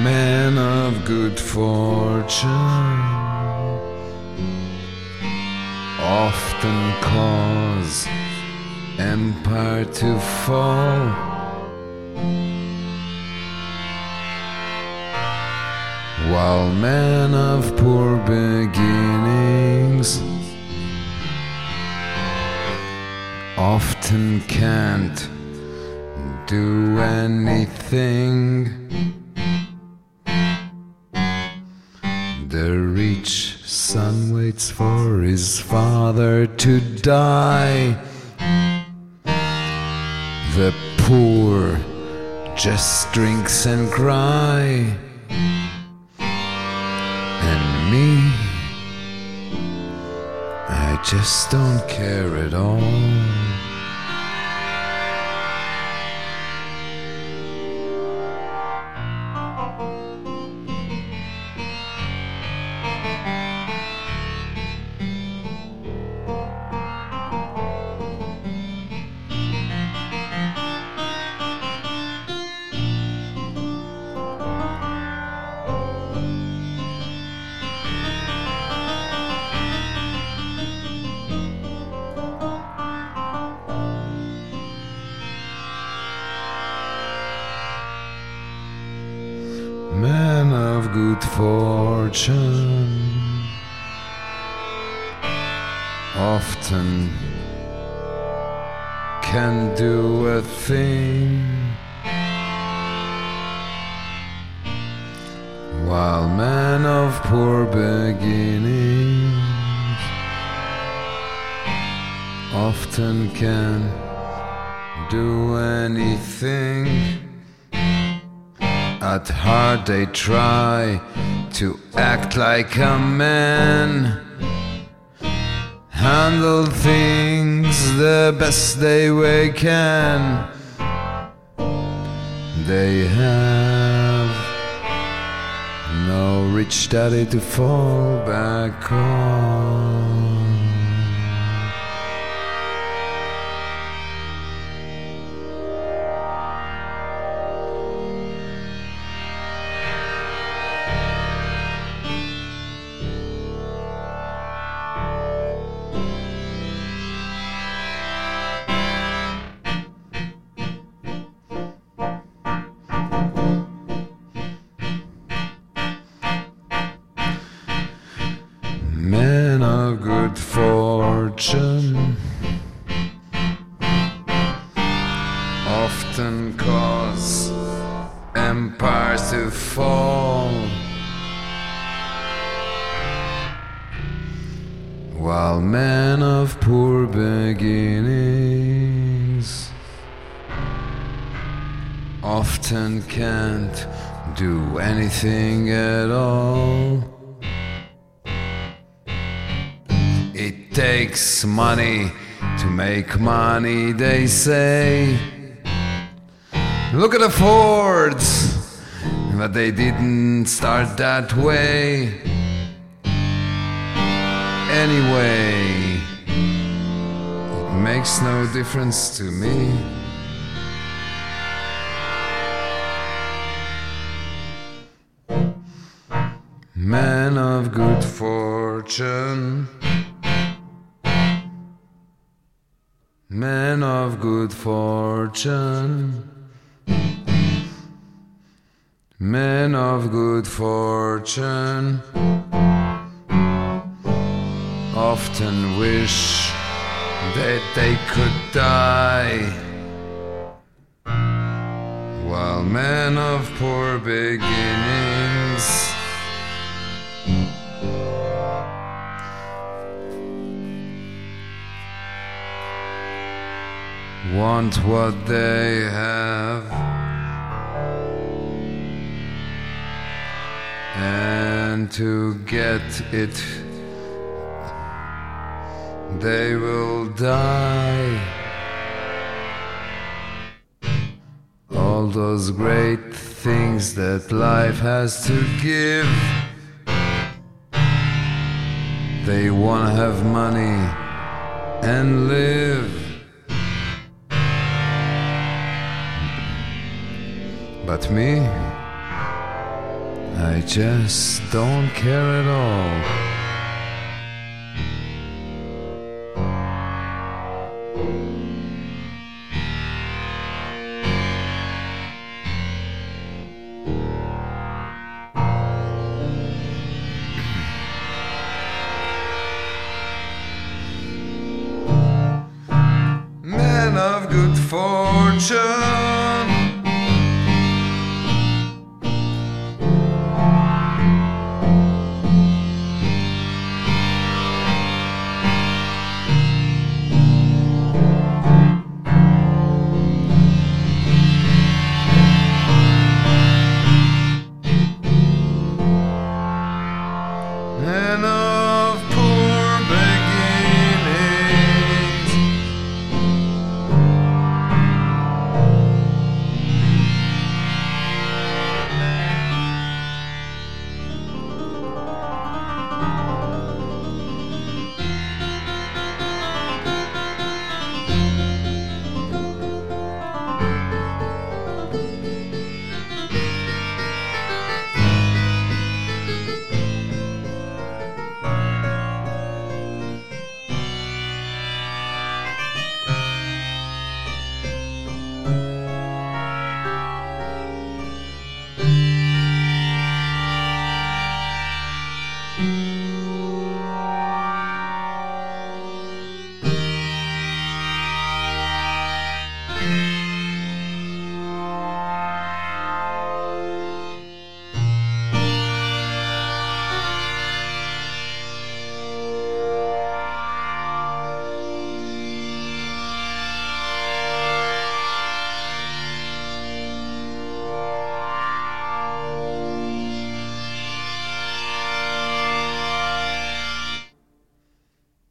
man of good fortune often cause empire to fall. While men of poor beginnings often can't do anything. The rich son waits for his father to die. The poor just drinks and cry. And me, I just don't care at all. Man of good fortune. Often can do a thing while men of poor beginnings often can do anything at heart they try to act like a man. Handle things the best they way can. They have no rich daddy to fall back on while men of poor beginnings often can't do anything at all. It takes money to make money, they say. Look at the Fords, but they didn't start that way. Anyway, it makes no difference to me. Man of good fortune. Man of good fortune. Men of good fortune often wish that they could die, while men of poor beginnings want what they have. And to get it they will die. All those great things that life has to give. They want to have money and live. But me, I just don't care at all. fortune.